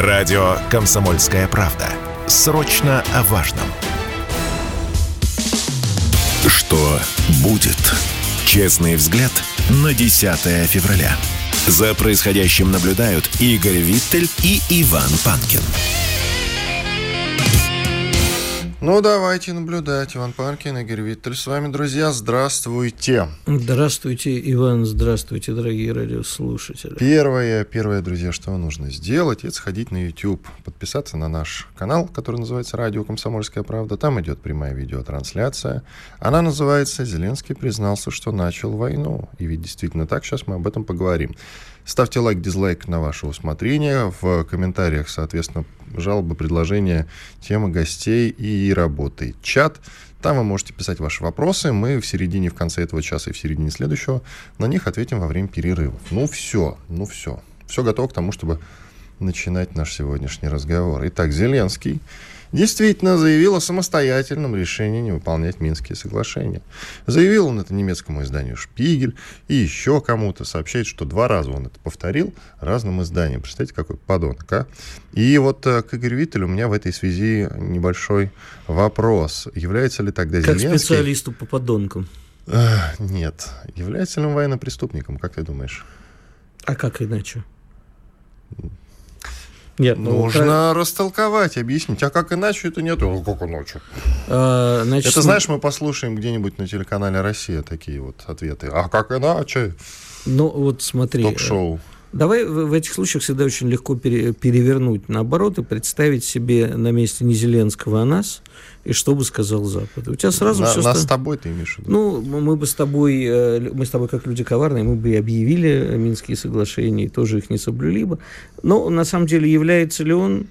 Радио «Комсомольская правда». Срочно о важном. Что будет? Честный взгляд на 10 февраля. За происходящим наблюдают Игорь Виттель и Иван Панкин. Ну, давайте наблюдать. Иван Панкин, Игорь Виттель с вами, друзья. Здравствуйте. Здравствуйте, Иван. Здравствуйте, дорогие радиослушатели. Первое, первое, друзья, что нужно сделать, это сходить на YouTube, подписаться на наш канал, который называется «Радио Комсомольская правда». Там идет прямая видеотрансляция. Она называется «Зеленский признался, что начал войну». И ведь действительно так, сейчас мы об этом поговорим. Ставьте лайк, дизлайк на ваше усмотрение. В комментариях, соответственно, жалобы, предложения, темы гостей и работы. Чат. Там вы можете писать ваши вопросы. Мы в середине, в конце этого часа и в середине следующего на них ответим во время перерывов. Ну все, ну все. Все готово к тому, чтобы начинать наш сегодняшний разговор. Итак, Зеленский действительно заявил о самостоятельном решении не выполнять Минские соглашения. Заявил он это немецкому изданию «Шпигель» и еще кому-то. Сообщает, что два раза он это повторил разным изданиям. Представьте, какой подонок, а? И вот э, к Игорю Виттелю у меня в этой связи небольшой вопрос. Является ли тогда как Зеленский... специалисту по подонкам? Нет. Является ли он военным преступником, как ты думаешь? А как иначе? Нет, ну, Нужно как... растолковать, объяснить. А как иначе это нет? А как иначе? А, значит, это, знаешь, мы послушаем где-нибудь на телеканале «Россия» такие вот ответы. А как иначе? Ну, вот смотри. Ток-шоу. Давай в, этих случаях всегда очень легко пере, перевернуть наоборот и представить себе на месте не Зеленского, а нас, и что бы сказал Запад. У тебя сразу на, все... Нас ста... с тобой ты имеешь в виду? Ну, мы бы с тобой, э, мы с тобой как люди коварные, мы бы и объявили Минские соглашения, и тоже их не соблюли бы. Но на самом деле является ли он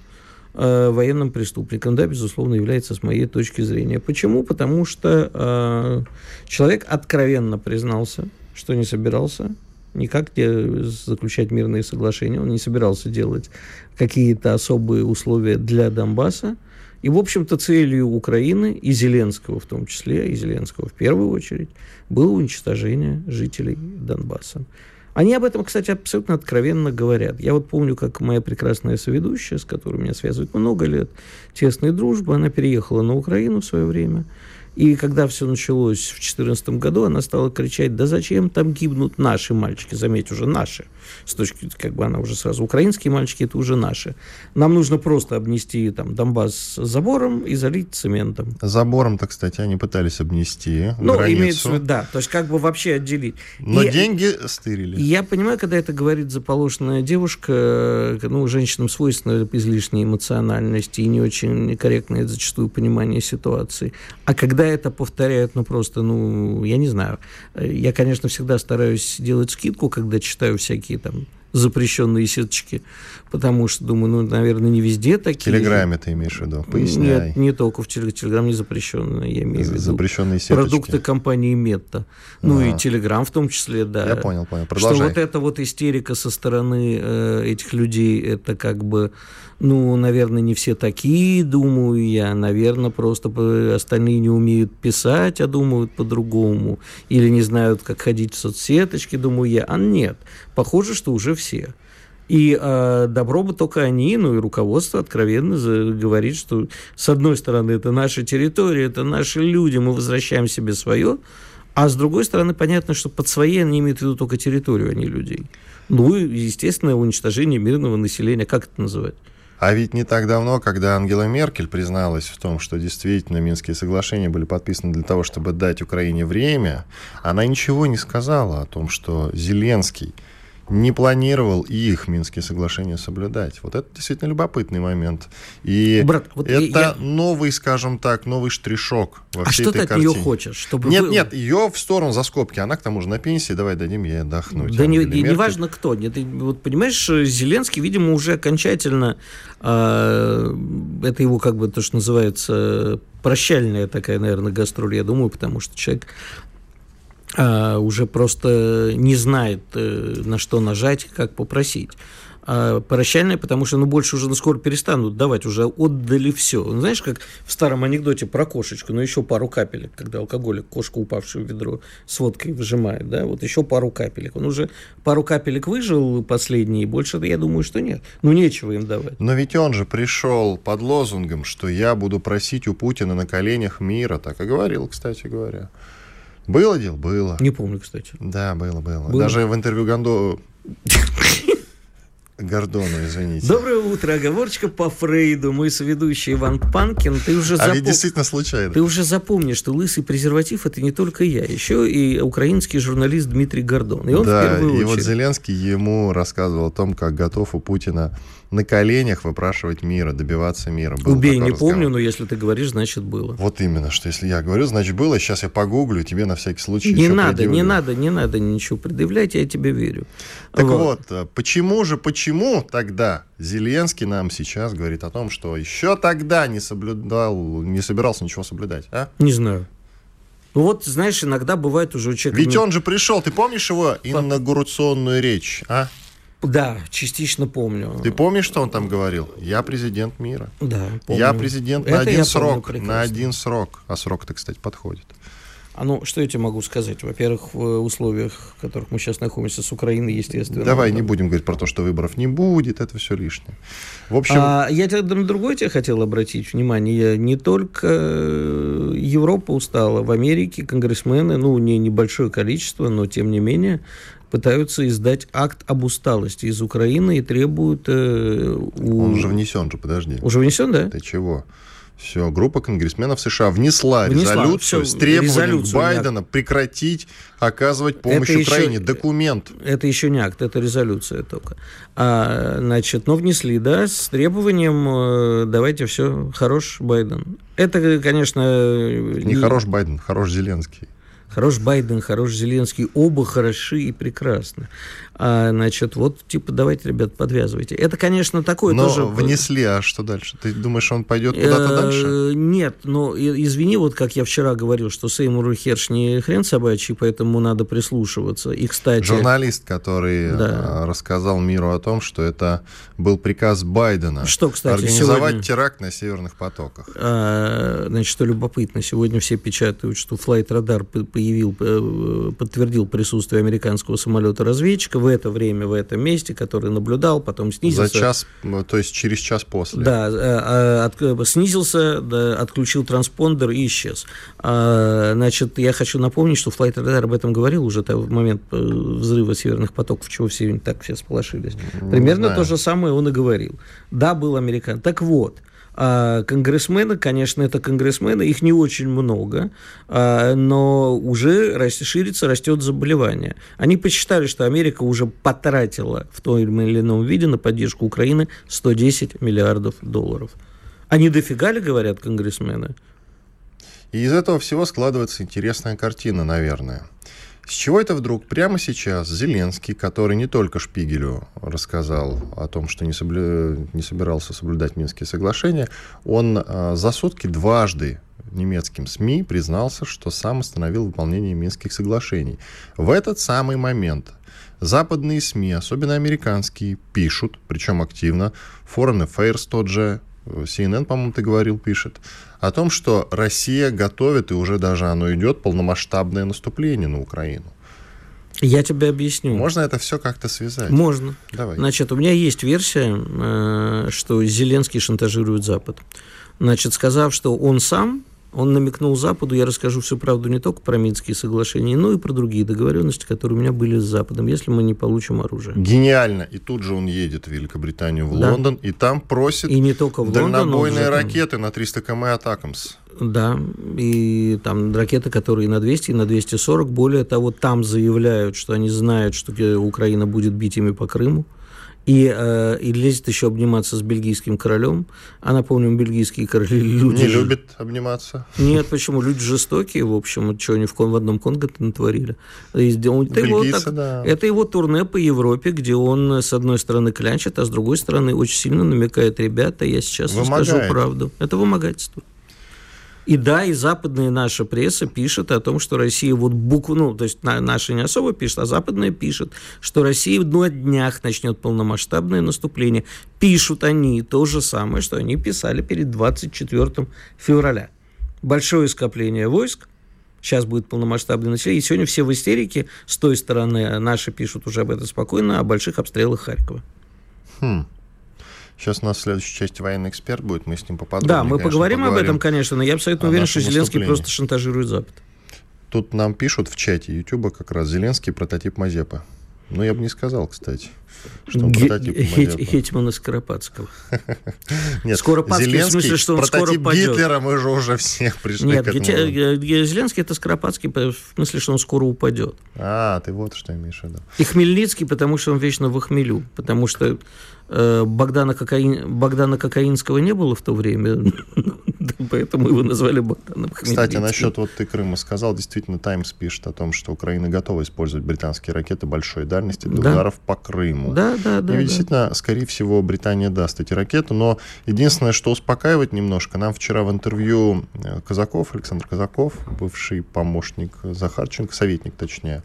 э, военным преступником? Да, безусловно, является с моей точки зрения. Почему? Потому что э, человек откровенно признался, что не собирался никак не заключать мирные соглашения, он не собирался делать какие-то особые условия для Донбасса. И, в общем-то, целью Украины, и Зеленского в том числе, и Зеленского в первую очередь, было уничтожение жителей Донбасса. Они об этом, кстати, абсолютно откровенно говорят. Я вот помню, как моя прекрасная соведущая, с которой меня связывает много лет, тесной дружбы, она переехала на Украину в свое время – и когда все началось в 2014 году, она стала кричать, да зачем там гибнут наши мальчики, заметь, уже наши. С точки, как бы она уже сразу, украинские мальчики, это уже наши. Нам нужно просто обнести там Донбасс забором и залить цементом. Забором-то, кстати, они пытались обнести Ну, границу. имеется в виду, да, то есть как бы вообще отделить. Но и, деньги стырили. Я понимаю, когда это говорит заполошенная девушка, ну, женщинам свойственна излишняя эмоциональность и не очень корректное зачастую понимание ситуации. А когда когда это повторяют, ну, просто, ну, я не знаю. Я, конечно, всегда стараюсь делать скидку, когда читаю всякие там запрещенные сеточки, потому что, думаю, ну, наверное, не везде такие. В Телеграме ты имеешь в виду? Поясняй. Нет, не только в Телеграме. Телеграм не запрещенный, я имею в виду. Запрещенные сеточки. Продукты компании Метта. Ну, ага. и Телеграм в том числе, да. Я понял, понял. Продолжай. Что вот эта вот истерика со стороны э, этих людей, это как бы, ну, наверное, не все такие, думаю я. Наверное, просто остальные не умеют писать, а думают по-другому. Или не знают, как ходить в соцсеточки, думаю я. А нет. Похоже, что уже все. И э, добро бы только они, ну и руководство откровенно говорит, что с одной стороны это наша территория, это наши люди, мы возвращаем себе свое, а с другой стороны понятно, что под своей они имеют в виду только территорию, а не людей. Ну и, естественно, уничтожение мирного населения, как это называть? А ведь не так давно, когда Ангела Меркель призналась в том, что действительно Минские соглашения были подписаны для того, чтобы дать Украине время, она ничего не сказала о том, что Зеленский – не планировал их Минские соглашения соблюдать. Вот это действительно любопытный момент. И Брат, вот это я... новый, скажем так, новый штришок во а всей что этой ты картине. от нее хочешь? Чтобы нет, вы... нет, ее в сторону за скобки. Она к тому же на пенсии, давай дадим ей отдохнуть. Да не, не, не важно кто. Нет, вот понимаешь, Зеленский, видимо, уже окончательно э, это его как бы то, что называется прощальная такая, наверное, гастроль, я думаю, потому что человек а, уже просто не знает, э, на что нажать, как попросить. а прощальное, потому что, ну, больше уже ну, скоро перестанут давать, уже отдали все. Ну, знаешь, как в старом анекдоте про кошечку, ну, еще пару капелек, когда алкоголик кошку, упавшую в ведро, с водкой выжимает, да, вот еще пару капелек. Он уже пару капелек выжил последний, больше, я думаю, что нет. Ну, нечего им давать. Но ведь он же пришел под лозунгом, что я буду просить у Путина на коленях мира, так и говорил, кстати говоря. Было дело? Было. Не помню, кстати. Да, было, было. было? Даже в интервью Гондо... Гордону, извините. Доброе утро, оговорочка по Фрейду. Мой соведущий Иван Панкин. Ты уже а запом... ведь действительно случайно. Ты уже запомни, что лысый презерватив это не только я, еще и украинский журналист Дмитрий Гордон. И он да, в и очередь... вот Зеленский ему рассказывал о том, как готов у Путина на коленях выпрашивать мира, добиваться мира. Был Убей, не разговор. помню, но если ты говоришь, значит было. Вот именно, что если я говорю, значит было. Сейчас я погуглю, тебе на всякий случай Не надо, предъявлю. не надо, не надо ничего предъявлять, я тебе верю. Так вот. вот, э, почему же, почему тогда Зеленский нам сейчас говорит о том, что еще тогда не соблюдал, не собирался ничего соблюдать, а? Не знаю. Ну вот, знаешь, иногда бывает уже у человека... Ведь он же пришел, ты помнишь его инаугурационную речь, а? Да, частично помню. Ты помнишь, что он там говорил? Я президент мира. Да, помню. Я президент Это на один срок. На один срок. А срок-то, кстати, подходит. А ну, что я тебе могу сказать? Во-первых, в условиях, в которых мы сейчас находимся с Украиной, естественно. Давай не будем говорить про то, что выборов не будет, это все лишнее. В общем... А, я тебе на другое тебе хотел обратить внимание. Не только Европа устала. В Америке конгрессмены, ну, не небольшое количество, но тем не менее, пытаются издать акт об усталости из Украины и требуют... Э, у... Он уже внесен же, подожди. Уже внесен, да? Ты чего? Все, группа конгрессменов США внесла, внесла резолюцию все, с требованием резолюцию, Байдена прекратить оказывать помощь это Украине. Еще, Документ. Это еще не акт, это резолюция только. А, значит, но внесли, да, с требованием, э, давайте все, хорош Байден. Это, конечно... Не, не хорош Байден, хорош Зеленский. Хорош Байден, хорош Зеленский, оба хороши и прекрасны. А, значит, вот, типа, давайте, ребят, подвязывайте. Это, конечно, такое но тоже... внесли, а что дальше? Ты думаешь, он пойдет куда-то э, дальше? Нет, но извини, вот как я вчера говорил, что Сеймур Херш не хрен собачий, поэтому надо прислушиваться. И, кстати... Журналист, который да. рассказал миру о том, что это был приказ Байдена. Что, кстати, Организовать сегодня... теракт на северных потоках. А, значит, что любопытно, сегодня все печатают, что Flight Radar появил, э, подтвердил присутствие американского самолета-разведчика в это время, в этом месте, который наблюдал, потом снизился. За час, то есть через час после. Да, э, а, от, снизился, да, отключил транспондер и исчез. А, значит, я хочу напомнить, что Flight Radar об этом говорил уже в момент э, взрыва северных потоков, чего все так все сполошились. Примерно то же самое он и говорил. Да, был американ. Так вот, а конгрессмены, конечно, это конгрессмены, их не очень много, а, но уже ширится, растет заболевание. Они посчитали, что Америка уже потратила в том или ином виде на поддержку Украины 110 миллиардов долларов. Они дофига ли, говорят конгрессмены? И из этого всего складывается интересная картина, наверное. С чего это вдруг прямо сейчас Зеленский, который не только Шпигелю рассказал о том, что не, соблю... не собирался соблюдать Минские соглашения, он э, за сутки дважды немецким СМИ признался, что сам остановил выполнение Минских соглашений. В этот самый момент западные СМИ, особенно американские, пишут, причем активно, Foreign Affairs тот же, CNN, по-моему, ты говорил, пишет, о том, что Россия готовит, и уже даже оно идет, полномасштабное наступление на Украину. Я тебе объясню. Можно это все как-то связать? Можно. Давай. Значит, у меня есть версия, э, что Зеленский шантажирует Запад. Значит, сказав, что он сам он намекнул Западу, я расскажу всю правду не только про Минские соглашения, но и про другие договоренности, которые у меня были с Западом, если мы не получим оружие. Гениально. И тут же он едет в Великобританию, в да. Лондон, и там просит и не только в дальнобойные Лондон, ракеты на 300 км Атакамс. Да, и там ракеты, которые на 200, и на 240. Более того, там заявляют, что они знают, что Украина будет бить ими по Крыму и, э, и лезет еще обниматься с бельгийским королем. А напомним, бельгийские короли люди... Не любят обниматься? Нет, почему? Люди жестокие, в общем, что они в, в одном Конго натворили. Это его, так, да. это его турне по Европе, где он, с одной стороны, клянчит, а с другой стороны, очень сильно намекает, ребята, я сейчас Вымогает. скажу правду. Это вымогательство. И да, и западная наша пресса пишет о том, что Россия вот букву, ну, то есть наша не особо пишет, а западная пишет, что Россия на днях начнет полномасштабное наступление. Пишут они то же самое, что они писали перед 24 февраля. Большое скопление войск, сейчас будет полномасштабное население, и сегодня все в истерике, с той стороны наши пишут уже об этом спокойно, о больших обстрелах Харькова. Хм. Сейчас у нас в следующей части военный эксперт будет, мы с ним поподробнее, Да, мы конечно, поговорим, поговорим об этом, конечно, но я абсолютно уверен, что Зеленский просто шантажирует Запад. Тут нам пишут в чате Ютуба как раз Зеленский прототип Мазепы. Ну, я бы не сказал, кстати, что он прототип Мазепы. Хетьмана Скоропадского. Нет, Скоропадский Зеленский, в смысле, что он скоро упадет. Гитлера мы же уже всех пришли Нет, к этому. Зеленский это Скоропадский в смысле, что он скоро упадет. А, ты вот что имеешь в виду. И Хмельницкий, потому что он вечно в хмелю, потому что Богдана, Кокаин, Богдана Кокаинского не было в то время, поэтому его назвали Богданом Кстати, насчет вот ты Крыма сказал, действительно, Таймс пишет о том, что Украина готова использовать британские ракеты большой дальности для да. ударов по Крыму. Да, да, да. И, действительно, скорее всего, Британия даст эти ракеты, но единственное, что успокаивает немножко, нам вчера в интервью э, Казаков, Александр Казаков, бывший помощник Захарченко, советник точнее,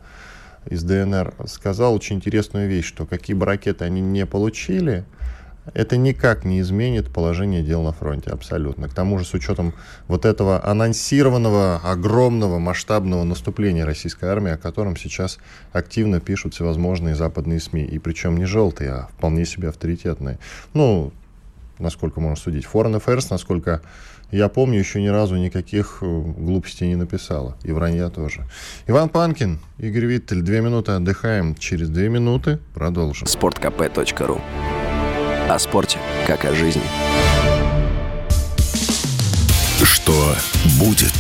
из ДНР сказал очень интересную вещь, что какие бы ракеты они не получили, это никак не изменит положение дел на фронте, абсолютно. К тому же, с учетом вот этого анонсированного, огромного, масштабного наступления российской армии, о котором сейчас активно пишут всевозможные западные СМИ, и причем не желтые, а вполне себе авторитетные. Ну, насколько можно судить. Foreign Affairs, насколько я помню, еще ни разу никаких э, глупостей не написала. И вранья тоже. Иван Панкин, Игорь Виттель. Две минуты отдыхаем. Через две минуты продолжим. Спорткп.ру О спорте, как о жизни. Что будет?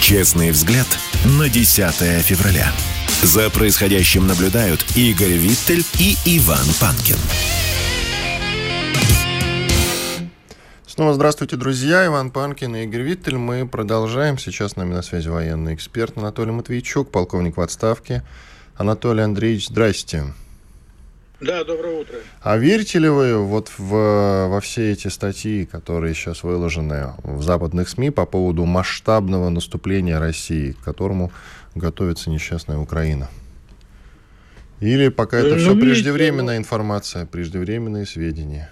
Честный взгляд на 10 февраля. За происходящим наблюдают Игорь Виттель и Иван Панкин. Снова здравствуйте, друзья. Иван Панкин и Игорь Виттель. Мы продолжаем. Сейчас с нами на связи военный эксперт Анатолий Матвейчук, полковник в отставке. Анатолий Андреевич, здрасте. Да, доброе утро. А верите ли вы вот в, во все эти статьи, которые сейчас выложены в западных СМИ по поводу масштабного наступления России, к которому готовится несчастная Украина? Или пока это ну, все преждевременная информация, преждевременные сведения?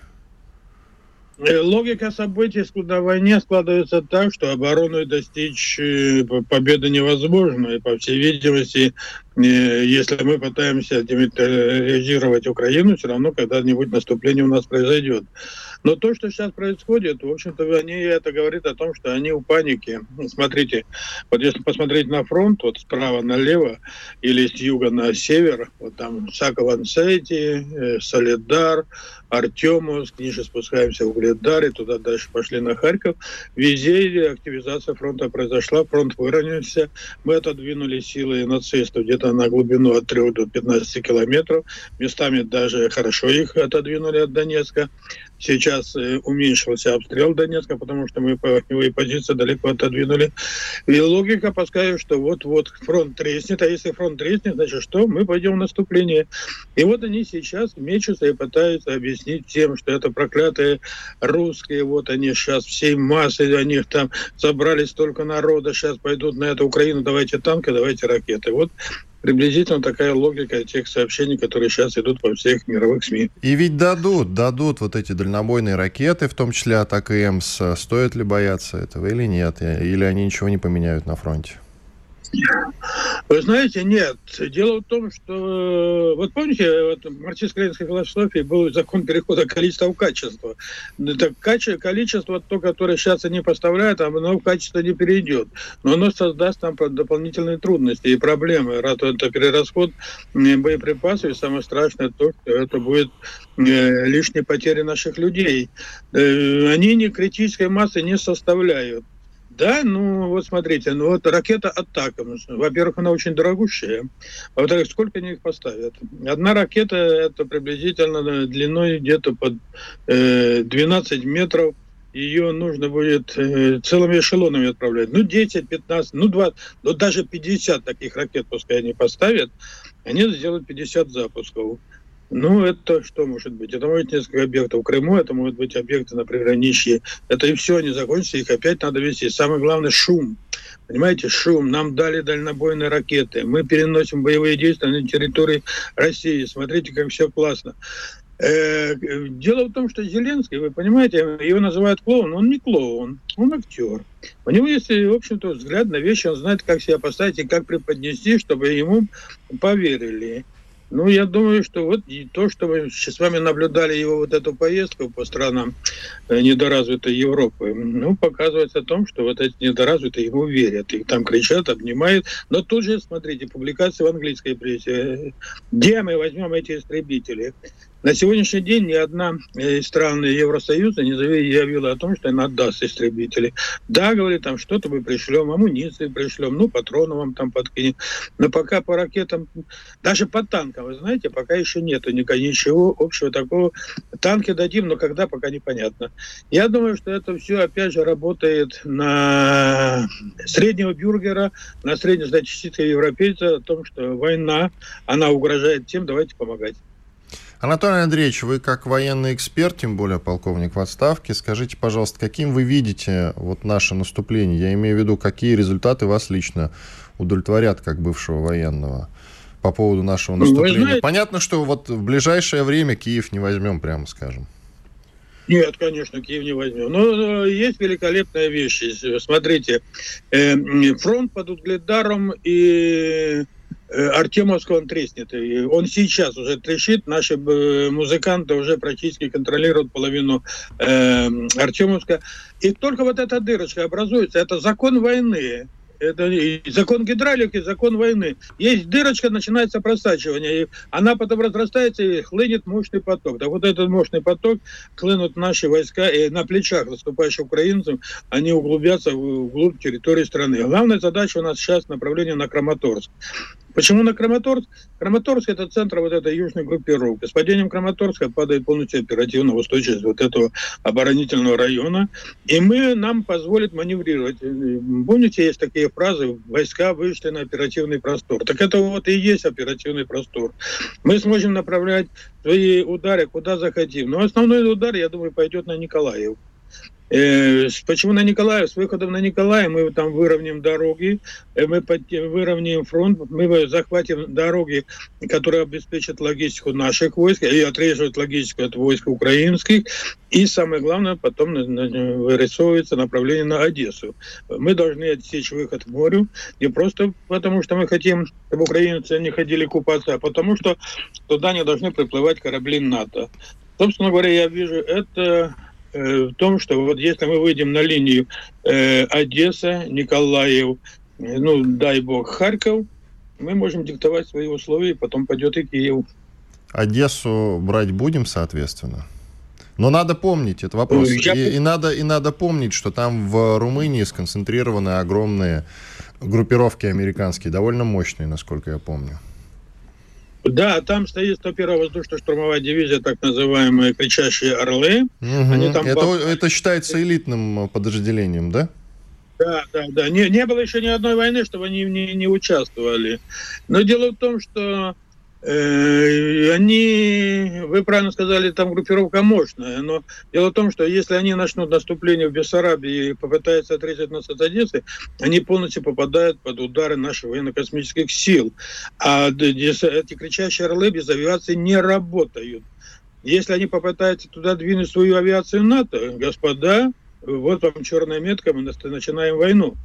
Э, логика событий на войне складывается так, что оборону достичь э, победы невозможно. И, по всей видимости, э, если мы пытаемся демилитаризировать Украину, все равно когда-нибудь наступление у нас произойдет. Но то, что сейчас происходит, в общем-то, они это говорит о том, что они в панике. Смотрите, вот если посмотреть на фронт, вот справа налево или с юга на север, вот там Саковансети, Солидар, Артемовск, ниже спускаемся в Угледар, и туда дальше пошли на Харьков. Везде активизация фронта произошла, фронт выровнялся. Мы отодвинули силы нацистов где-то на глубину от 3 до 15 километров. Местами даже хорошо их отодвинули от Донецка. Сейчас э, уменьшился обстрел Донецка, потому что мы огневые позиции далеко отодвинули. И логика подсказывает, что вот-вот фронт треснет, а если фронт треснет, значит что? Мы пойдем в наступление. И вот они сейчас мечутся и пытаются объяснить всем, что это проклятые русские, вот они сейчас всей массой, они там собрали столько народа, сейчас пойдут на эту Украину, давайте танки, давайте ракеты. Вот приблизительно такая логика тех сообщений, которые сейчас идут во всех мировых СМИ. И ведь дадут, дадут вот эти дальнобойные ракеты, в том числе от АКМС. Стоит ли бояться этого или нет? Или они ничего не поменяют на фронте? Вы знаете, нет. Дело в том, что... Вот помните, вот в марксистско-ленинской философии был закон перехода количества в качество. Это качество, количество, то, которое сейчас они поставляют, оно в качество не перейдет. Но оно создаст там дополнительные трудности и проблемы. Раз это перерасход боеприпасов, и самое страшное то, что это будет э, лишние потери наших людей. Э, они не критической массы не составляют. Да, ну вот смотрите, ну вот ракета атака. Во-первых, она очень дорогущая. А во-вторых, сколько они их поставят? Одна ракета это приблизительно длиной где-то под э, 12 метров. Ее нужно будет э, целыми эшелонами отправлять. Ну, 10, 15, ну, 20, ну, даже 50 таких ракет, пускай они поставят, они сделают 50 запусков. Ну, это что может быть? Это может быть несколько объектов в Крыму, это могут быть объекты на приграничье. Это и все, они закончатся, их опять надо вести. Самое главное – шум. Понимаете, шум. Нам дали дальнобойные ракеты. Мы переносим боевые действия на территории России. Смотрите, как все классно. Э, дело в том, что Зеленский, вы понимаете, его называют клоун, он не клоун, он актер. У него есть, в общем-то, взгляд на вещи, он знает, как себя поставить и как преподнести, чтобы ему поверили. Ну, я думаю, что вот и то, что мы с вами наблюдали его вот эту поездку по странам э, недоразвитой Европы, ну, показывает о том, что вот эти недоразвитые ему верят. И там кричат, обнимают. Но тут же, смотрите, публикации в английской прессе. Где мы возьмем эти истребители? На сегодняшний день ни одна из стран Евросоюза не заявила о том, что она отдаст истребители. Да, говорит, там что-то мы пришлем, амуниции пришлем, ну, патроны вам там подкинем. Но пока по ракетам, даже по танкам, вы знаете, пока еще нету ничего общего такого. Танки дадим, но когда, пока непонятно. Я думаю, что это все, опять же, работает на среднего бюргера, на среднестатистического европейца о том, что война, она угрожает тем, давайте помогать. Анатолий Андреевич, вы как военный эксперт, тем более полковник в отставке, скажите, пожалуйста, каким вы видите вот наше наступление? Я имею в виду, какие результаты вас лично удовлетворят как бывшего военного по поводу нашего наступления? Знаете... Понятно, что вот в ближайшее время Киев не возьмем, прямо скажем. Нет, конечно, Киев не возьмем. Но есть великолепная вещь. Смотрите, э, фронт под Угледаром и Артемовского он треснет. И он сейчас уже трещит. Наши э, музыканты уже практически контролируют половину э, Артемовска. И только вот эта дырочка образуется. Это закон войны. Это закон гидравлики, закон войны. Есть дырочка, начинается просачивание. И она потом разрастается и хлынет мощный поток. Так вот этот мощный поток хлынут наши войска, и на плечах наступающих украинцев они углубятся вглубь территории страны. Главная задача у нас сейчас направление на Краматорск. Почему на Краматорск? Краматорск – это центр вот этой южной группировки. С падением Краматорска падает полностью оперативная устойчивость вот этого оборонительного района. И мы, нам позволит маневрировать. Помните, есть такие фразы «войска вышли на оперативный простор». Так это вот и есть оперативный простор. Мы сможем направлять свои удары куда захотим. Но основной удар, я думаю, пойдет на Николаев. Э, почему на Николаев? С выходом на Николаев мы там выровняем дороги, э, мы выровняем фронт, мы захватим дороги, которые обеспечат логистику наших войск и отрежут логистику от войск украинских. И самое главное, потом вырисовывается направление на Одессу. Мы должны отсечь выход к морю не просто потому, что мы хотим, чтобы украинцы не ходили купаться, а потому что туда не должны приплывать корабли НАТО. Собственно говоря, я вижу это Э, в том, что вот если мы выйдем на линию э, Одесса, Николаев, э, ну, дай бог, Харьков, мы можем диктовать свои условия, и потом пойдет и Киев. Одессу брать будем, соответственно? Но надо помнить, это вопрос. Я... И, и, надо, и надо помнить, что там в Румынии сконцентрированы огромные группировки американские, довольно мощные, насколько я помню. Да, там стоит 101-я воздушно-штурмовая дивизия, так называемые «Кричащие орлы». Угу. Они там это, это считается элитным подразделением, да? Да, да, да. Не, не было еще ни одной войны, чтобы они не, не участвовали. Но дело в том, что они, вы правильно сказали, там группировка мощная, но дело в том, что если они начнут наступление в Бессарабии и попытаются отрезать нас от Одессы, они полностью попадают под удары наших военно-космических сил. А эти кричащие орлы без авиации не работают. Если они попытаются туда двинуть свою авиацию НАТО, господа, вот вам черная метка, мы начинаем войну.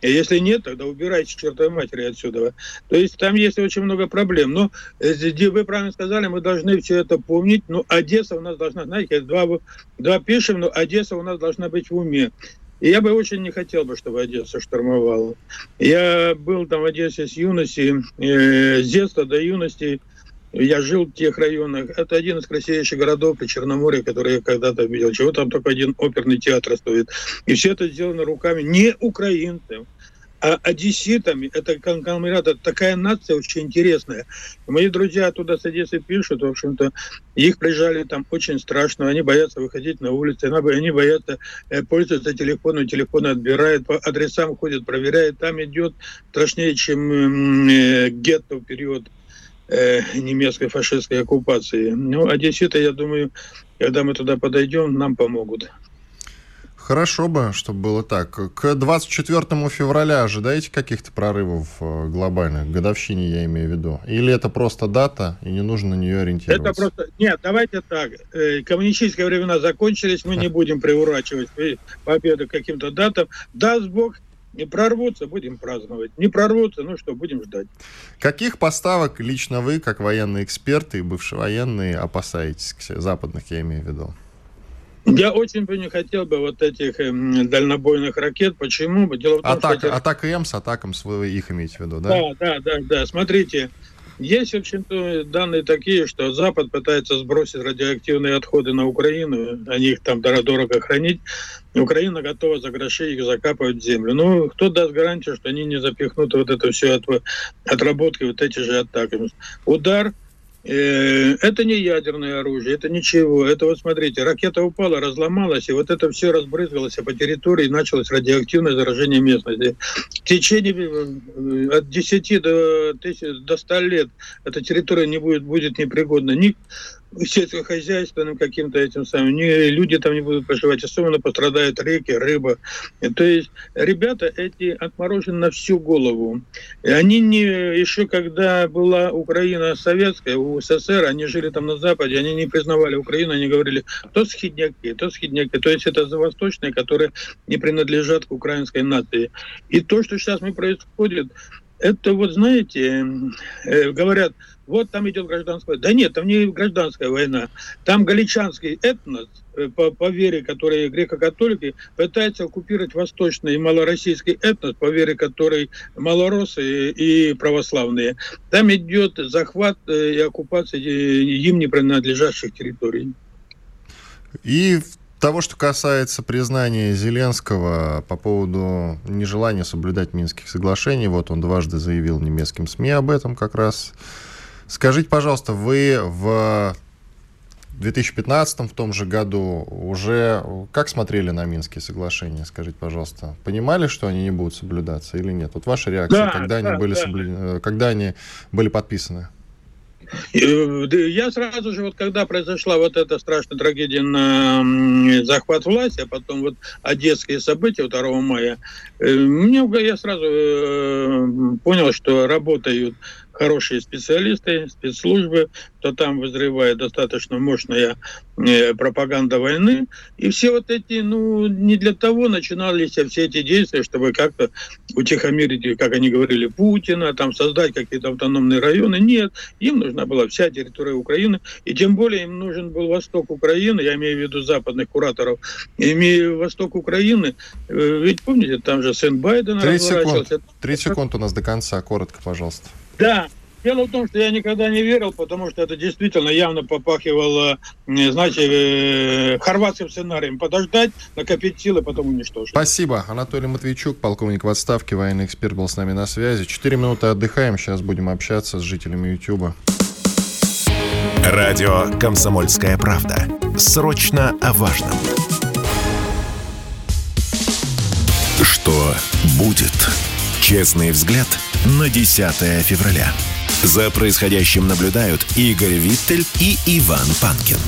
И если нет, тогда убирайте чертовой матери отсюда. То есть там есть очень много проблем. Но э, вы правильно сказали, мы должны все это помнить. Но Одесса у нас должна, знаете, два, два пишем, но Одесса у нас должна быть в уме. И я бы очень не хотел бы, чтобы Одесса штурмовала. Я был там в Одессе с юности, э, с детства до юности. Я жил в тех районах. Это один из красивейших городов при Черноморье, который я когда-то видел. Чего там только один оперный театр стоит. И все это сделано руками не украинцев, а одесситами. Это конгломерат, это такая нация очень интересная. Мои друзья оттуда с Одессы пишут, в общем-то, их прижали там очень страшно, они боятся выходить на улицу, они боятся э, пользоваться телефоном, телефоны отбирают, по адресам ходят, проверяют, там идет страшнее, чем э, гетто в период э, немецкой фашистской оккупации. Ну, одесситы, я думаю, когда мы туда подойдем, нам помогут. Хорошо бы, чтобы было так. К 24 февраля ожидаете каких-то прорывов э, глобальных, годовщине я имею в виду? Или это просто дата, и не нужно на нее ориентироваться? Это просто... Нет, давайте так. Э, коммунистические времена закончились, мы не будем приурачивать победу к каким-то датам. Даст Бог, не прорвутся, будем праздновать. Не прорвутся, ну что, будем ждать. Каких поставок лично вы, как военный эксперт и бывший военный, опасаетесь? Западных, я имею в виду. Я очень бы не хотел бы вот этих э, дальнобойных ракет. Почему? Дело в том, Атака, что. ATACMS, ATACMS вы их имеете в виду, да? Да, да, да, да. Смотрите, есть, в общем-то, данные такие, что Запад пытается сбросить радиоактивные отходы на Украину, они их там дорого хранить. Украина готова за гроши их закапывать в землю. Ну, кто даст гарантию, что они не запихнут вот это все от, отработки, вот эти же атаки? Удар это не ядерное оружие, это ничего. Это вот смотрите, ракета упала, разломалась, и вот это все разбрызгалось по территории, и началось радиоактивное заражение местности. В течение э, от 10 до, до 100 лет эта территория не будет, будет непригодна ни сельскохозяйственным каким-то этим самым, не, люди там не будут проживать, особенно пострадают реки, рыба. То есть ребята эти отморожены на всю голову. И они не, еще когда была Украина советская, у СССР, они жили там на Западе, они не признавали Украину, они говорили, то схидняки, то схидняки. То есть это восточные, которые не принадлежат к украинской нации. И то, что сейчас мы происходит, это вот, знаете, э, говорят, вот там идет гражданская война. Да нет, там не гражданская война. Там галичанский этнос, э, по, по вере, который греко-католики, пытается оккупировать восточный и малороссийский этнос, по вере которой малоросы и православные. Там идет захват э, и оккупация им не принадлежащих территорий. И того, что касается признания Зеленского по поводу нежелания соблюдать Минских соглашений, вот он дважды заявил немецким СМИ об этом как раз. Скажите, пожалуйста, вы в 2015 в том же году уже как смотрели на Минские соглашения, скажите, пожалуйста? Понимали, что они не будут соблюдаться или нет? Вот ваша реакция, да, когда, да, они были да. соблю... когда они были подписаны? Э, я сразу же, вот когда произошла вот эта страшная трагедия на захват власти, а потом вот одесские события 2 мая, э, мне, я сразу э, понял, что работают хорошие специалисты, спецслужбы, то там вызревает достаточно мощная э, пропаганда войны. И все вот эти, ну, не для того начинались все эти действия, чтобы как-то утихомирить, как они говорили, Путина, там создать какие-то автономные районы. Нет, им нужна была вся территория Украины, и тем более им нужен был восток Украины, я имею в виду западных кураторов, имею восток Украины, э, ведь помните, там же сын Байдена 30 секунд. 30 секунд у нас до конца, коротко, пожалуйста. Да, Дело в том, что я никогда не верил, потому что это действительно явно попахивало, знаете, э, хорватским сценарием. Подождать, накопить силы, потом уничтожить. Спасибо. Анатолий Матвейчук, полковник в отставке, военный эксперт, был с нами на связи. Четыре минуты отдыхаем, сейчас будем общаться с жителями Ютуба. Радио «Комсомольская правда». Срочно о важном. Что будет? Честный взгляд на 10 февраля. За происходящим наблюдают Игорь Виттель и Иван Панкин.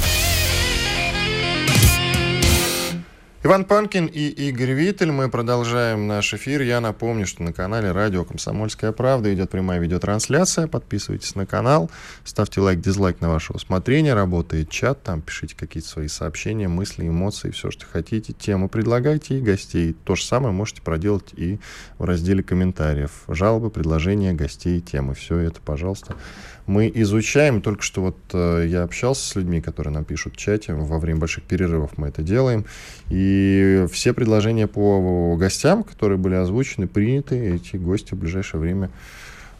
Иван Панкин и Игорь Виттель. Мы продолжаем наш эфир. Я напомню, что на канале Радио «Комсомольская правда» идет прямая видеотрансляция. Подписывайтесь на канал, ставьте лайк, дизлайк на ваше усмотрение. Работает чат, там пишите какие-то свои сообщения, мысли, эмоции, все, что хотите. Тему предлагайте и гостей. То же самое можете проделать и в разделе комментариев. Жалобы, предложения, гостей, темы. Все это, пожалуйста, мы изучаем. Только что вот э, я общался с людьми, которые нам пишут в чате. Во время больших перерывов мы это делаем. И все предложения по гостям, которые были озвучены, приняты. Эти гости в ближайшее время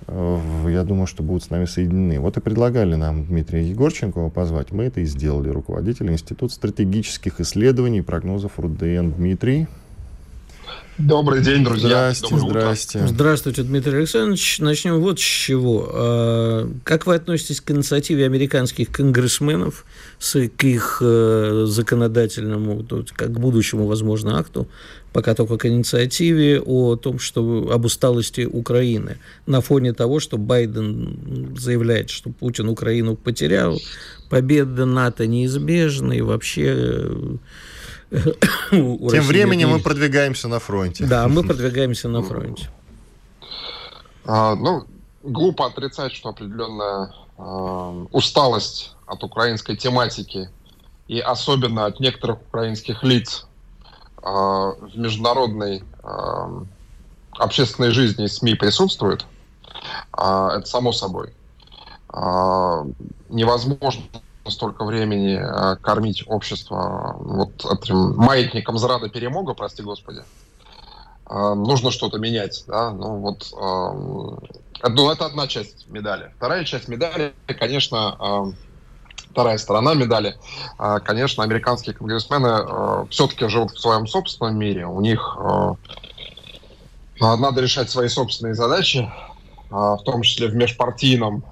э, я думаю, что будут с нами соединены. Вот и предлагали нам Дмитрия Егорченкова позвать. Мы это и сделали. Руководитель Института стратегических исследований и прогнозов РУДН Дмитрий. Добрый день, друзья. Здрасте, здрасте. Здравствуйте, Дмитрий Александрович. Начнем вот с чего. А, как вы относитесь к инициативе американских конгрессменов, к их э, законодательному, как к будущему, возможно, акту, пока только к инициативе о том, что об усталости Украины на фоне того, что Байден заявляет, что Путин Украину потерял, победа НАТО неизбежна и вообще Тем временем мы продвигаемся на фронте. Да, мы продвигаемся на фронте. А, ну, глупо отрицать, что определенная а, усталость от украинской тематики и особенно от некоторых украинских лиц а, в международной общественной жизни и СМИ присутствует. Это само собой. Невозможно столько времени э, кормить общество вот этим маятником зрада перемога, прости господи, э, нужно что-то менять, да, ну вот, э, ну, это одна часть медали. Вторая часть медали, конечно, вторая сторона медали, конечно, американские конгрессмены все-таки живут в своем собственном мире, у них надо решать свои собственные задачи, в том числе в межпартийном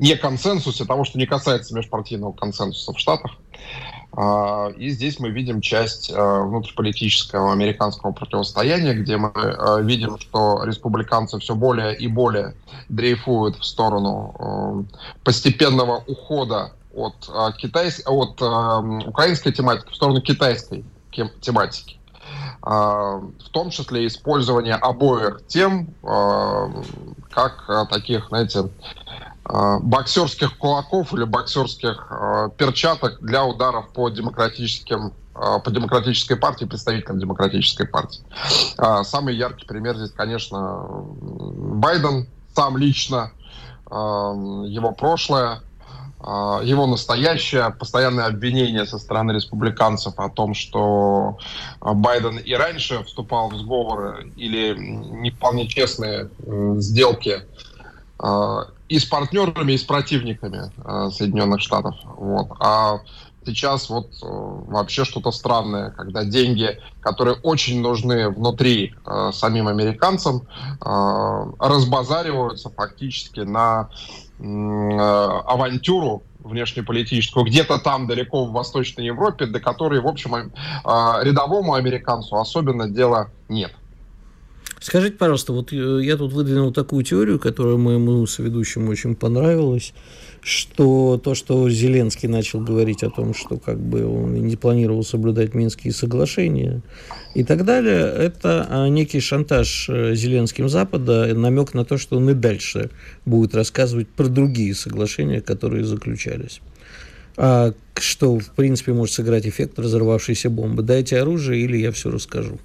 не консенсусе, того, что не касается межпартийного консенсуса в Штатах. А, и здесь мы видим часть а, внутриполитического американского противостояния, где мы а, видим, что республиканцы все более и более дрейфуют в сторону постепенного ухода от, китайс... от украинской тематики в сторону китайской тематики. В том числе использование обоих тем как таких, знаете, боксерских кулаков или боксерских э, перчаток для ударов по демократическим э, по демократической партии, представителям демократической партии. Самый яркий пример здесь, конечно, Байден сам лично, его прошлое, его настоящее, постоянное обвинение со стороны республиканцев о том, что Байден и раньше вступал в сговоры или не вполне честные сделки и с партнерами, и с противниками э, Соединенных Штатов. Вот. А сейчас вот э, вообще что-то странное, когда деньги, которые очень нужны внутри э, самим американцам, э, разбазариваются фактически на э, авантюру внешнеполитическую, где-то там далеко в Восточной Европе, до которой, в общем, э, рядовому американцу особенно дела нет. Скажите, пожалуйста, вот э, я тут выдвинул такую теорию, которая моему соведущему очень понравилась, что то, что Зеленский начал говорить о том, что как бы он не планировал соблюдать Минские соглашения и так далее, это а, некий шантаж э, Зеленским Запада, намек на то, что он и дальше будет рассказывать про другие соглашения, которые заключались. А что, в принципе, может сыграть эффект разорвавшейся бомбы. Дайте оружие, или я все расскажу.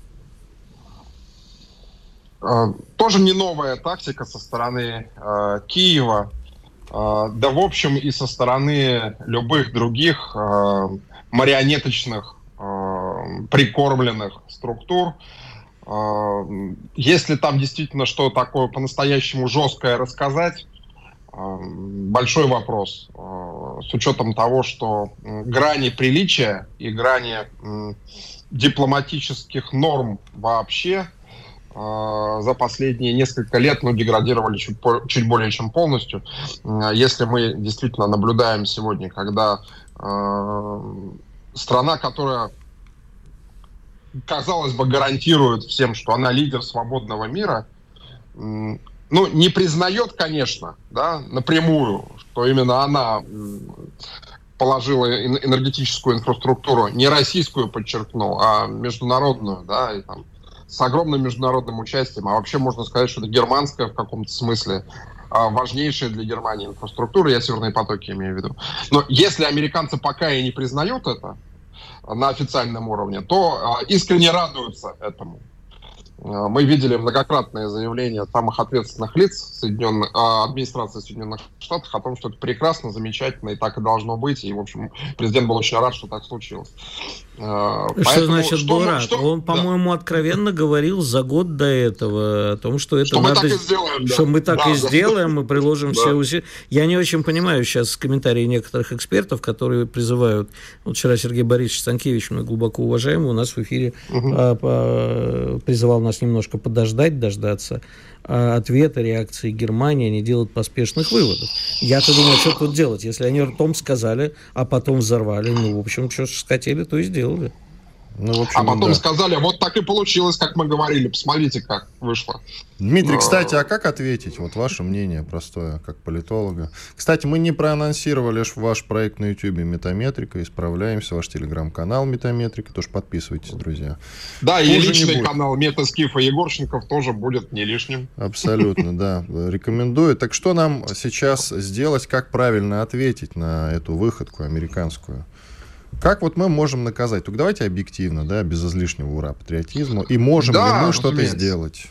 Э, тоже не новая тактика со стороны э, Киева, э, да в общем и со стороны любых других э, марионеточных, э, прикормленных структур. Э, если там действительно что такое по-настоящему жесткое рассказать, большой вопрос. С учетом того, что грани приличия и грани дипломатических норм вообще – за последние несколько лет ну, деградировали чуть, чуть более чем полностью. Если мы действительно наблюдаем сегодня, когда э, страна, которая, казалось бы, гарантирует всем, что она лидер свободного мира, э, ну, не признает, конечно, да, напрямую, что именно она положила энергетическую инфраструктуру, не российскую, подчеркну, а международную, да, и там с огромным международным участием, а вообще можно сказать, что это германская в каком-то смысле а, важнейшая для Германии инфраструктура, я северные потоки имею в виду. Но если американцы пока и не признают это на официальном уровне, то а, искренне радуются этому. А, мы видели многократные заявления самых ответственных лиц Соединенных, администрации Соединенных Штатов о том, что это прекрасно, замечательно и так и должно быть. И, в общем, президент был очень рад, что так случилось. Э, что Поэтому, значит что, был рад? Что, Он, по-моему, да. откровенно говорил за год до этого о том, что это что надо, мы так и сделаем, что мы так да, и да. сделаем, мы приложим да. все усилия. Я не очень понимаю сейчас комментарии некоторых экспертов, которые призывают. Вот вчера Сергей Борисович Станкевич, мой глубоко уважаемый, у нас в эфире угу. а, призывал нас немножко подождать, дождаться а, ответа, реакции Германии, не делать поспешных выводов. Я-то думаю, что тут делать? Если они ртом сказали, а потом взорвали, ну, в общем, что хотели, то и сделали. Ну, в общем, а потом да. сказали, вот так и получилось, как мы говорили. Посмотрите, как вышло. Дмитрий, кстати, а как ответить? Вот ваше мнение простое, как политолога. Кстати, мы не проанонсировали ваш проект на YouTube Метаметрика. Исправляемся. Ваш телеграм-канал Метаметрика. Тоже подписывайтесь, друзья. Да, Хуже и личный канал Метаскифа Егорченков тоже будет не лишним. Абсолютно, да. Рекомендую. Так что нам сейчас сделать? Как правильно ответить на эту выходку американскую? Как вот мы можем наказать? Только давайте объективно, да, без излишнего ура патриотизма. И можем да, ли мы что-то сделать?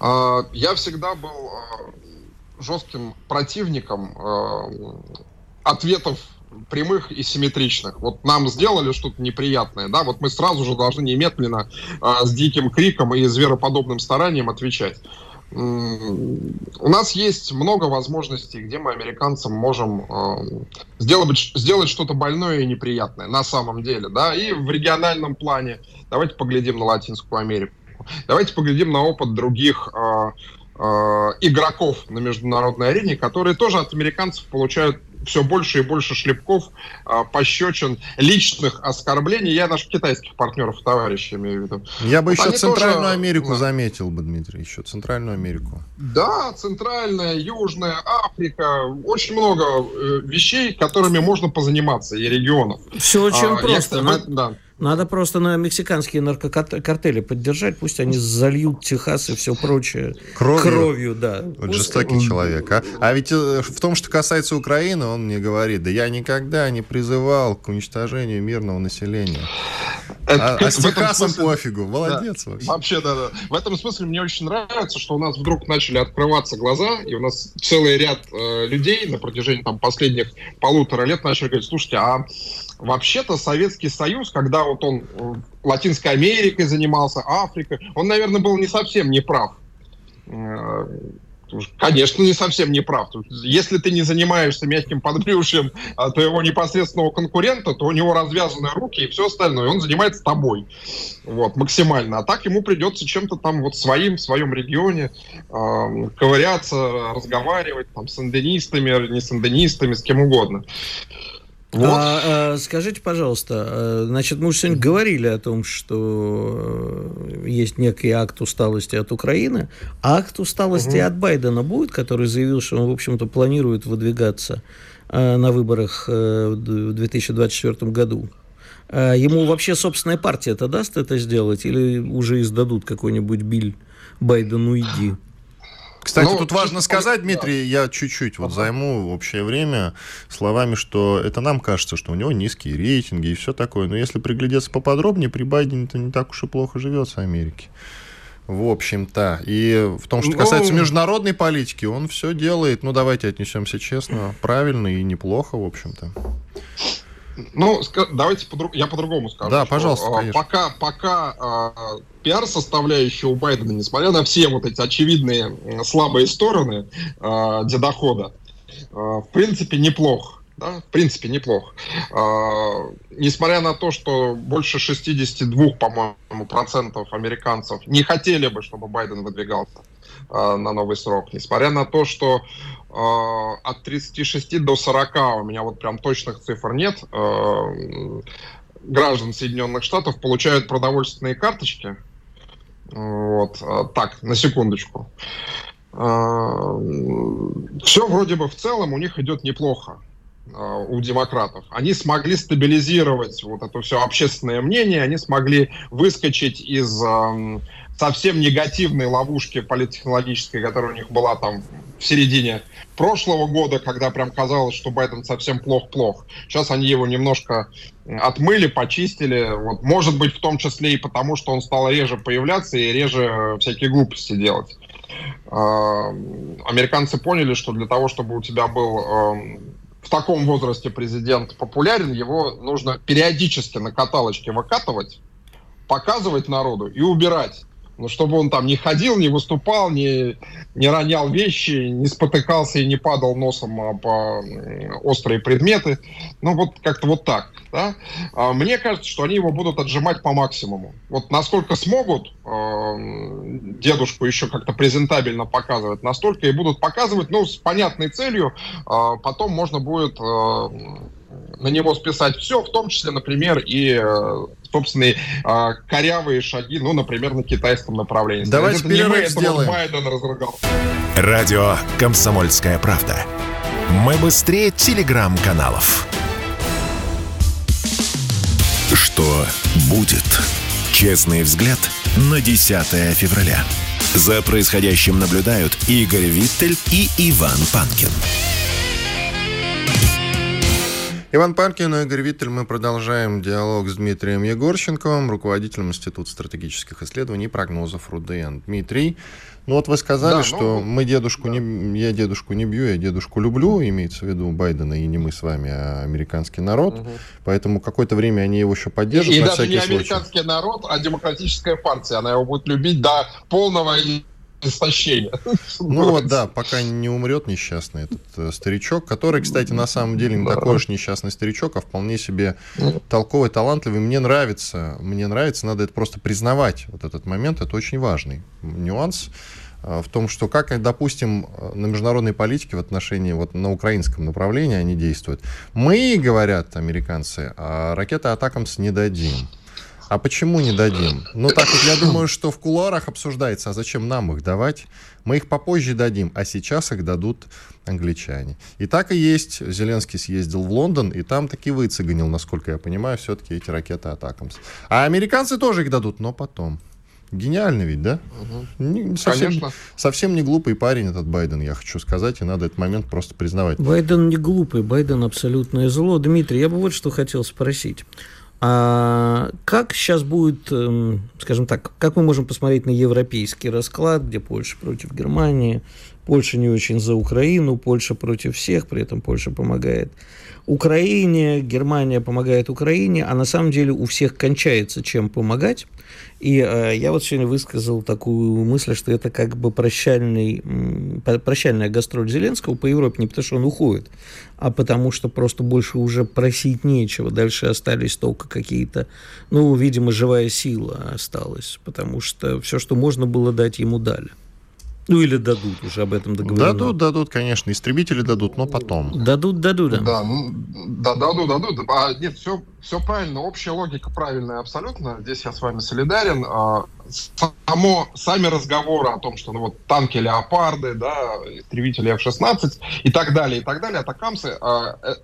А, я всегда был а, жестким противником а, ответов прямых и симметричных. Вот нам сделали что-то неприятное, да, вот мы сразу же должны немедленно с диким криком и звероподобным старанием отвечать у нас есть много возможностей, где мы американцам можем э, сделать, сделать что-то больное и неприятное на самом деле, да, и в региональном плане. Давайте поглядим на Латинскую Америку. Давайте поглядим на опыт других э, э, игроков на международной арене, которые тоже от американцев получают все больше и больше шлепков, а, пощечин, личных оскорблений. Я наших китайских партнеров, товарищей имею в виду. Я бы вот еще Центральную тоже... Америку да. заметил бы, Дмитрий, еще Центральную Америку. Да, Центральная, Южная, Африка. Очень много э, вещей, которыми можно позаниматься, и регионов. Все очень а, просто. Я, да. Надо просто на мексиканские наркокартели поддержать, пусть они зальют Техас и все прочее кровью. кровью да. Вот жестокий человек. А? а ведь э, в том, что касается Украины, он мне говорит, да я никогда не призывал к уничтожению мирного населения. Это, а, а с Техасом смысле, пофигу, молодец да, вообще. Вообще, да, да. В этом смысле мне очень нравится, что у нас вдруг начали открываться глаза, и у нас целый ряд э, людей на протяжении там, последних полутора лет начали говорить, слушайте, а вообще-то Советский Союз, когда вот он э, Латинской Америкой занимался, Африкой, он, наверное, был не совсем неправ. Э, конечно, не совсем не прав. Если ты не занимаешься мягким подбрюшьем а, твоего непосредственного конкурента, то у него развязаны руки и все остальное. Он занимается тобой. Вот, максимально. А так ему придется чем-то там вот своим, в своем регионе э, ковыряться, разговаривать там с энденистами, не с энденистами, с кем угодно. А, а, скажите, пожалуйста, э, значит, мы уже сегодня говорили о том, что э, есть некий акт усталости от Украины. А акт усталости угу. от Байдена будет, который заявил, что он, в общем-то, планирует выдвигаться э, на выборах в 2024 году? Ему вообще собственная партия это даст это сделать или уже издадут какой-нибудь биль Байдену иди? Кстати, ну, тут важно сказать, Дмитрий, я чуть-чуть вот займу общее время словами, что это нам кажется, что у него низкие рейтинги и все такое. Но если приглядеться поподробнее, при Байдене-то не так уж и плохо живется Америке. В общем-то. И в том, что касается ну... международной политики, он все делает, ну давайте отнесемся честно, правильно и неплохо, в общем-то. Ну, давайте по я по-другому скажу. Да, пожалуйста, что, конечно. Пока, пока э, пиар-составляющая у Байдена, несмотря на все вот эти очевидные слабые стороны э, дедохода, э, в принципе, неплох. Да, в принципе, неплох. Э, несмотря на то, что больше 62, по-моему, процентов американцев не хотели бы, чтобы Байден выдвигался на новый срок, несмотря на то, что от 36 до 40, у меня вот прям точных цифр нет, э, граждан Соединенных Штатов получают продовольственные карточки. Вот, э, так, на секундочку. Все вроде бы в целом у них идет неплохо у демократов. Они смогли стабилизировать вот это все общественное мнение, они смогли выскочить из э, совсем негативной ловушки политтехнологической, которая у них была там в середине прошлого года, когда прям казалось, что Байден совсем плох-плох. Сейчас они его немножко отмыли, почистили. Вот, может быть, в том числе и потому, что он стал реже появляться и реже всякие глупости делать. А, американцы поняли, что для того, чтобы у тебя был в таком возрасте президент популярен, его нужно периодически на каталочке выкатывать, показывать народу и убирать. Ну, чтобы он там не ходил, не выступал, не, не ронял вещи, не спотыкался и не падал носом а, по острые предметы. Ну, вот как-то вот так. Да? А мне кажется, что они его будут отжимать по максимуму. Вот насколько смогут э, дедушку еще как-то презентабельно показывать, настолько и будут показывать, ну, с понятной целью. Э, потом можно будет э, на него списать все, в том числе, например, и э, собственные э, корявые шаги, ну, например, на китайском направлении. Давайте это перерыв не сделаем. Байден разругал. Радио «Комсомольская правда». Мы быстрее телеграм-каналов. Что будет? Честный взгляд на 10 февраля. За происходящим наблюдают Игорь Виттель и Иван Панкин. Иван Панкин и Игорь Виттель. Мы продолжаем диалог с Дмитрием Егорченковым, руководителем Института стратегических исследований и прогнозов РУДН. Дмитрий, ну вот вы сказали, да, что ну, мы дедушку да. не, я дедушку не бью, я дедушку люблю, имеется в виду Байдена и не мы с вами, а американский народ. Угу. Поэтому какое-то время они его еще поддержат. И, и даже не американский народ, а демократическая партия. Она его будет любить до полного истощения. Ну вот, да, пока не умрет несчастный этот э, старичок, который, кстати, на самом деле не да. такой уж несчастный старичок, а вполне себе толковый, талантливый. Мне нравится, мне нравится, надо это просто признавать, вот этот момент, это очень важный нюанс э, в том, что как, допустим, на международной политике в отношении, вот на украинском направлении они действуют. Мы, говорят американцы, а ракеты Атакамс не дадим. А почему не дадим? Ну, так вот, я думаю, что в кулуарах обсуждается, а зачем нам их давать? Мы их попозже дадим, а сейчас их дадут англичане. И так и есть. Зеленский съездил в Лондон, и там таки выцеганил, насколько я понимаю, все-таки эти ракеты Атакамс. А американцы тоже их дадут, но потом. Гениально ведь, да? Угу. Не, совсем, Конечно. совсем не глупый парень этот Байден, я хочу сказать, и надо этот момент просто признавать. Байден не глупый, Байден абсолютное зло. Дмитрий, я бы вот что хотел спросить. А как сейчас будет, эм, скажем так, как мы можем посмотреть на европейский расклад, где Польша против Германии, Польша не очень за Украину, Польша против всех, при этом Польша помогает Украине, Германия помогает Украине, а на самом деле у всех кончается чем помогать. И э, я вот сегодня высказал такую мысль, что это как бы прощальный, прощальная гастроль Зеленского по Европе, не потому что он уходит, а потому что просто больше уже просить нечего. Дальше остались только какие-то, ну, видимо, живая сила осталась, потому что все, что можно было дать, ему дали. Ну или дадут, уже об этом договорено. Дадут, дадут, конечно, истребители дадут, но потом. Дадут, дадут, да. Да, ну, да дадут, дадут. А, нет, все, все правильно, общая логика правильная абсолютно. Здесь я с вами солидарен. А, само, сами разговоры о том, что ну, вот танки Леопарды, да, истребители F-16 и так далее, и так далее, атакамсы, а, э,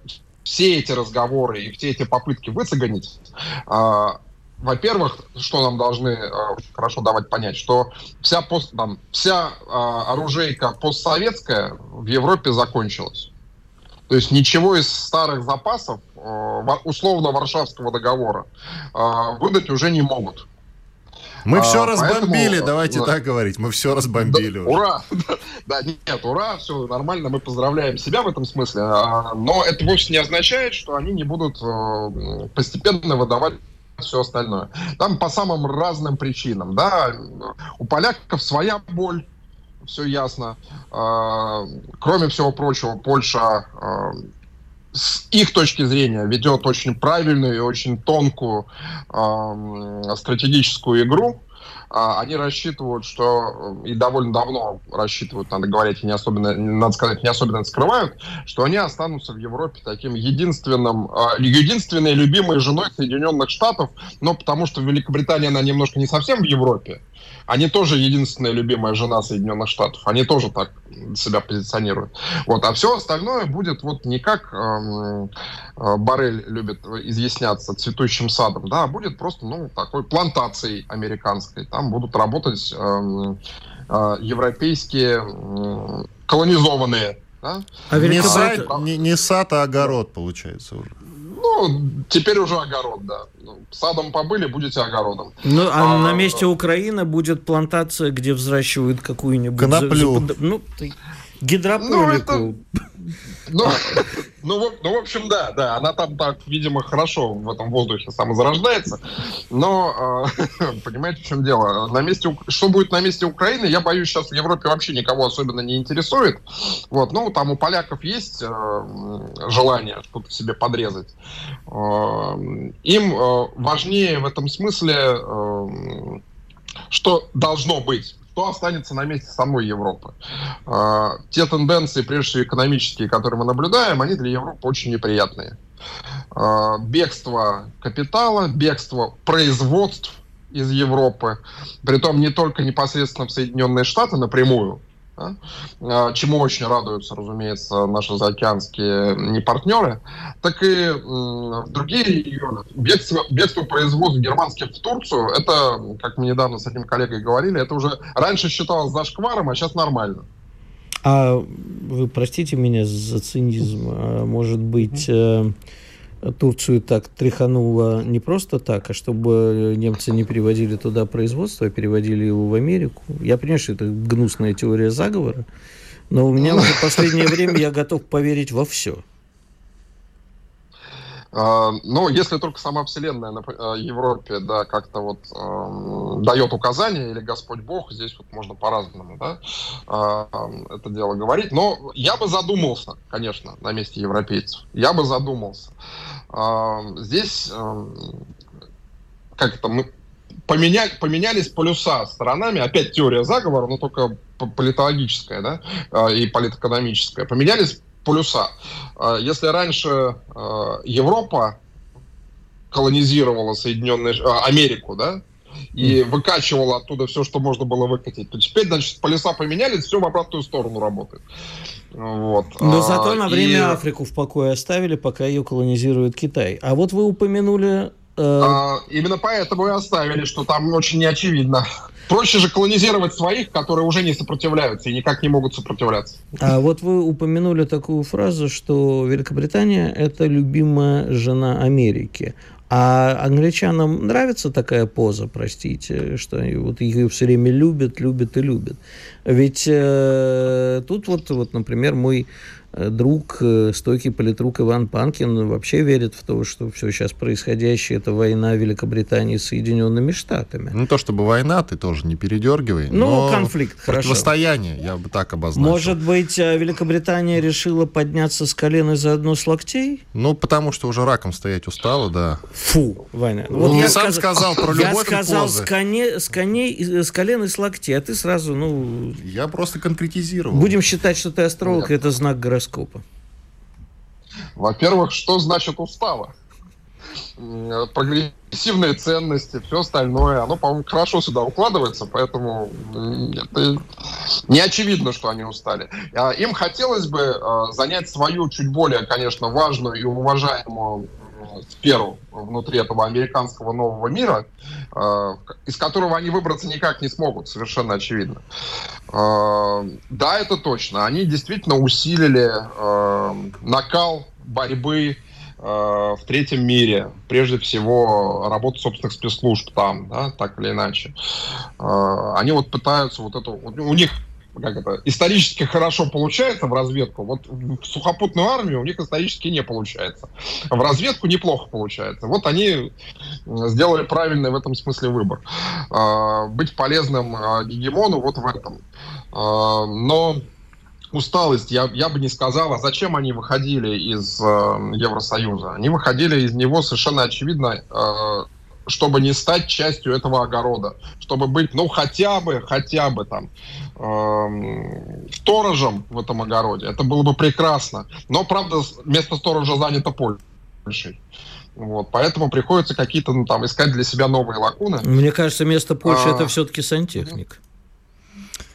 все эти разговоры и все эти попытки выцеганить, а, во-первых, что нам должны э, хорошо давать понять, что вся, пост, там, вся э, оружейка постсоветская в Европе закончилась. То есть ничего из старых запасов э, условно Варшавского договора э, выдать уже не могут. Мы а, все разбомбили, поэтому, давайте да, так говорить, мы все разбомбили. Да, ура! Да, нет, ура, все нормально, мы поздравляем себя в этом смысле. А, но это вовсе не означает, что они не будут э, постепенно выдавать все остальное. Там по самым разным причинам, да, у поляков своя боль, все ясно. А, кроме всего прочего, Польша а, с их точки зрения ведет очень правильную и очень тонкую э, стратегическую игру. Э, они рассчитывают, что и довольно давно рассчитывают, надо говорить, не особенно, надо сказать, не особенно скрывают, что они останутся в Европе таким единственным, э, единственной любимой женой Соединенных Штатов, но потому что в Великобритании она немножко не совсем в Европе, они тоже единственная любимая жена Соединенных Штатов. Они тоже так себя позиционируют. Вот. А все остальное будет вот не как эм, э, Барель любит изъясняться цветущим садом, да, а будет просто ну, такой плантацией американской. Там будут работать эм, э, европейские э, колонизованные да? А не, сад, не, не сад, а огород получается уже. Ну, теперь уже огород, да. Ну, садом побыли, будете огородом. Ну, а, а на месте Украины будет плантация, где взращивают какую-нибудь... Коноплю. За, ну, гидропонику. Ну, это... Ну, ну, ну, в общем, да, да, она там так, видимо, хорошо в этом воздухе самозарождается, но, э, понимаете, в чем дело? На месте, что будет на месте Украины, я боюсь, сейчас в Европе вообще никого особенно не интересует. Вот, ну, там у поляков есть э, желание что-то себе подрезать. Э, им э, важнее в этом смысле, э, что должно быть что останется на месте самой Европы. А, те тенденции, прежде всего экономические, которые мы наблюдаем, они для Европы очень неприятные. А, бегство капитала, бегство производств из Европы, притом не только непосредственно в Соединенные Штаты напрямую, да? А, чему очень радуются, разумеется, наши заокеанские непартнеры, так и в другие регионы. Бегство, бегство производств германских в Турцию, это, как мы недавно с этим коллегой говорили, это уже раньше считалось зашкваром, а сейчас нормально. А вы простите меня за цинизм, а, может быть, э, Турцию так тряхануло не просто так, а чтобы немцы не переводили туда производство, а переводили его в Америку. Я понимаю, что это гнусная теория заговора, но у меня уже в последнее время я готов поверить во все. А, ну, если только сама Вселенная э, Европе, да, как-то вот э, дает указания, или Господь Бог, здесь вот можно по-разному, да, э, это дело говорить. Но я бы задумался, конечно, на месте европейцев. Я бы задумался. Э, здесь, э, как это, мы поменя, поменялись полюса сторонами, опять теория заговора, но только политологическая, да, э, и политэкономическая. Поменялись полюса. А, если раньше а, Европа колонизировала Соединенные а, Америку, да, и выкачивала оттуда все, что можно было выкатить, то теперь, значит, полюса поменялись, все в обратную сторону работает. Вот. Но зато на время и... Африку в покое оставили, пока ее колонизирует Китай. А вот вы упомянули а, именно поэтому и оставили, что там очень неочевидно. Проще же колонизировать своих, которые уже не сопротивляются и никак не могут сопротивляться. А вот вы упомянули такую фразу, что Великобритания – это любимая жена Америки. А англичанам нравится такая поза, простите, что вот ее все время любят, любят и любят. Ведь э, тут вот, вот, например, мой друг, э, стойкий политрук Иван Панкин вообще верит в то, что все сейчас происходящее это война Великобритании с Соединенными Штатами. Ну, то чтобы война, ты тоже не передергивай. Ну, конфликт, хорошо. Противостояние, я бы так обозначил. Может быть, э, Великобритания решила подняться с колен и заодно с локтей? Ну, потому что уже раком стоять устала, да. Фу, Ваня. Ну, вот я сам сказ... сказал про любовь Я сказал с, коне... с, коней... с колен и с локтей, а ты сразу, ну... Я просто конкретизировал. Будем считать, что ты астролог, Нет. это знак гороскопа гороскопа? Во-первых, что значит устава? Прогрессивные ценности, все остальное, оно, по-моему, хорошо сюда укладывается, поэтому это не очевидно, что они устали. А им хотелось бы а, занять свою чуть более, конечно, важную и уважаемую сферу внутри этого американского нового мира, э, из которого они выбраться никак не смогут, совершенно очевидно. Э, да, это точно. Они действительно усилили э, накал борьбы в третьем мире, прежде всего работу собственных спецслужб там, да, так или иначе. Они вот пытаются вот это, у них как это, исторически хорошо получается в разведку. Вот в сухопутную армию у них исторически не получается. В разведку неплохо получается. Вот они сделали правильный в этом смысле выбор. А, быть полезным а, гегемону вот в этом. А, но усталость, я, я бы не сказал, а зачем они выходили из э, Евросоюза? Они выходили из него совершенно очевидно э, чтобы не стать частью этого огорода, чтобы быть, ну, хотя бы, хотя бы там э, сторожем в этом огороде. Это было бы прекрасно. Но, правда, место сторожа занято Польшей. Вот, поэтому приходится какие-то, ну, там, искать для себя новые лакуны. Мне кажется, место Польши а, это все-таки сантехник.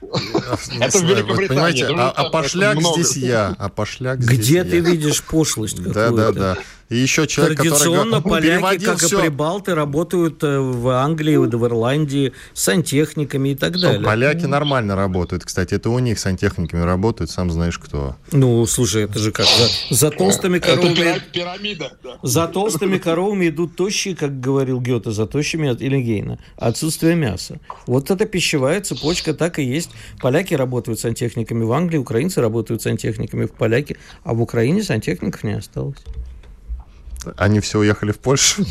Это в Великобритании. а, а пошляк здесь я, а пошляк Где ты видишь пошлость Да, да, да. И еще человек, Традиционно который поляки, как все. и прибалты, работают э, в Англии, в Ирландии с сантехниками и так Что, далее. Поляки нормально работают, кстати. Это у них сантехниками работают, сам знаешь кто. Ну, слушай, это же как? За, за толстыми коровами... Это пирамида. Да. За толстыми коровами идут тощие, как говорил Гёте, за тощими или Гейна. Отсутствие мяса. Вот эта пищевая цепочка так и есть. Поляки работают сантехниками в Англии, украинцы работают сантехниками в Поляке, а в Украине сантехников не осталось. Они все уехали в Польшу?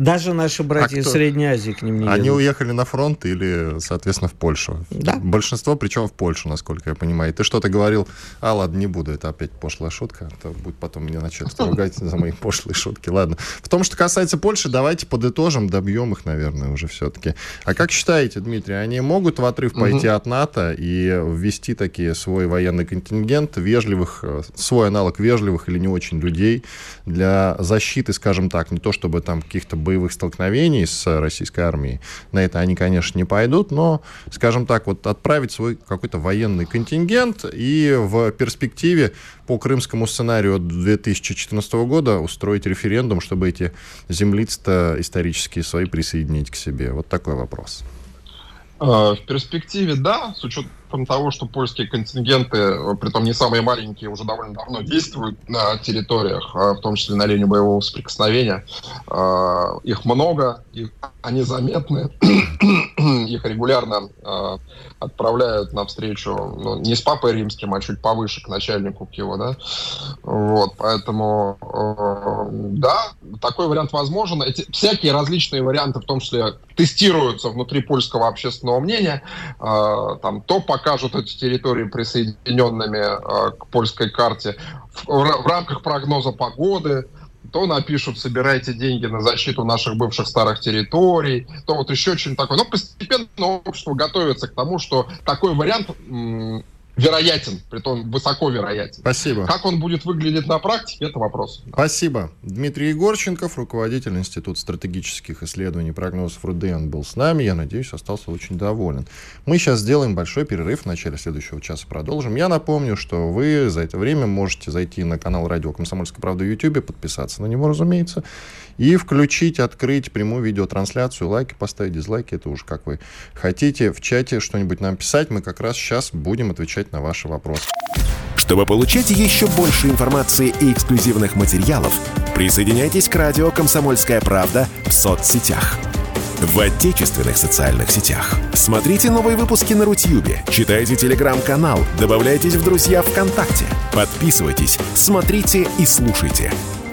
Даже наши братья а из Средней Азии к ним не Они едут. уехали на фронт или, соответственно, в Польшу? Да. Большинство, причем в Польшу, насколько я понимаю. Ты что-то говорил, а ладно, не буду, это опять пошлая шутка, а то будет потом меня начать ругать за мои пошлые шутки. Ладно. В том, что касается Польши, давайте подытожим, добьем их, наверное, уже все-таки. А как считаете, Дмитрий, они могут в отрыв пойти угу. от НАТО и ввести такие свой военный контингент вежливых, э, свой аналог вежливых или не очень людей для защиты, скажем так, не то чтобы там каких-то боевых столкновений с российской армией. На это они, конечно, не пойдут, но, скажем так, вот отправить свой какой-то военный контингент и в перспективе по крымскому сценарию от 2014 года устроить референдум, чтобы эти землицы-то исторические свои присоединить к себе. Вот такой вопрос. А, в перспективе, да, с учетом учетом того, что польские контингенты, э, притом не самые маленькие, уже довольно давно действуют на территориях, а, в том числе на линии боевого соприкосновения, а, их много, их, они заметны, их регулярно а, отправляют навстречу ну, не с папой римским, а чуть повыше к начальнику к его, да, вот, поэтому, э, да, такой вариант возможен. Эти всякие различные варианты, в том числе, тестируются внутри польского общественного мнения, там, то, по покажут эти территории присоединенными э, к польской карте в, в рамках прогноза погоды, то напишут, собирайте деньги на защиту наших бывших старых территорий, то вот еще что-нибудь такое. Но постепенно общество готовится к тому, что такой вариант вероятен, притом высоко вероятен. Спасибо. Как он будет выглядеть на практике, это вопрос. Спасибо. Дмитрий Егорченков, руководитель Института стратегических исследований и прогнозов РУДН, был с нами. Я надеюсь, остался очень доволен. Мы сейчас сделаем большой перерыв. В начале следующего часа продолжим. Я напомню, что вы за это время можете зайти на канал Радио Комсомольская правда в YouTube, подписаться на него, разумеется, и включить, открыть прямую видеотрансляцию, лайки поставить, дизлайки, это уж как вы хотите. В чате что-нибудь нам писать, мы как раз сейчас будем отвечать на ваши вопросы. Чтобы получать еще больше информации и эксклюзивных материалов, присоединяйтесь к радио «Комсомольская правда» в соцсетях в отечественных социальных сетях. Смотрите новые выпуски на Рутьюбе, читайте телеграм-канал, добавляйтесь в друзья ВКонтакте, подписывайтесь, смотрите и слушайте.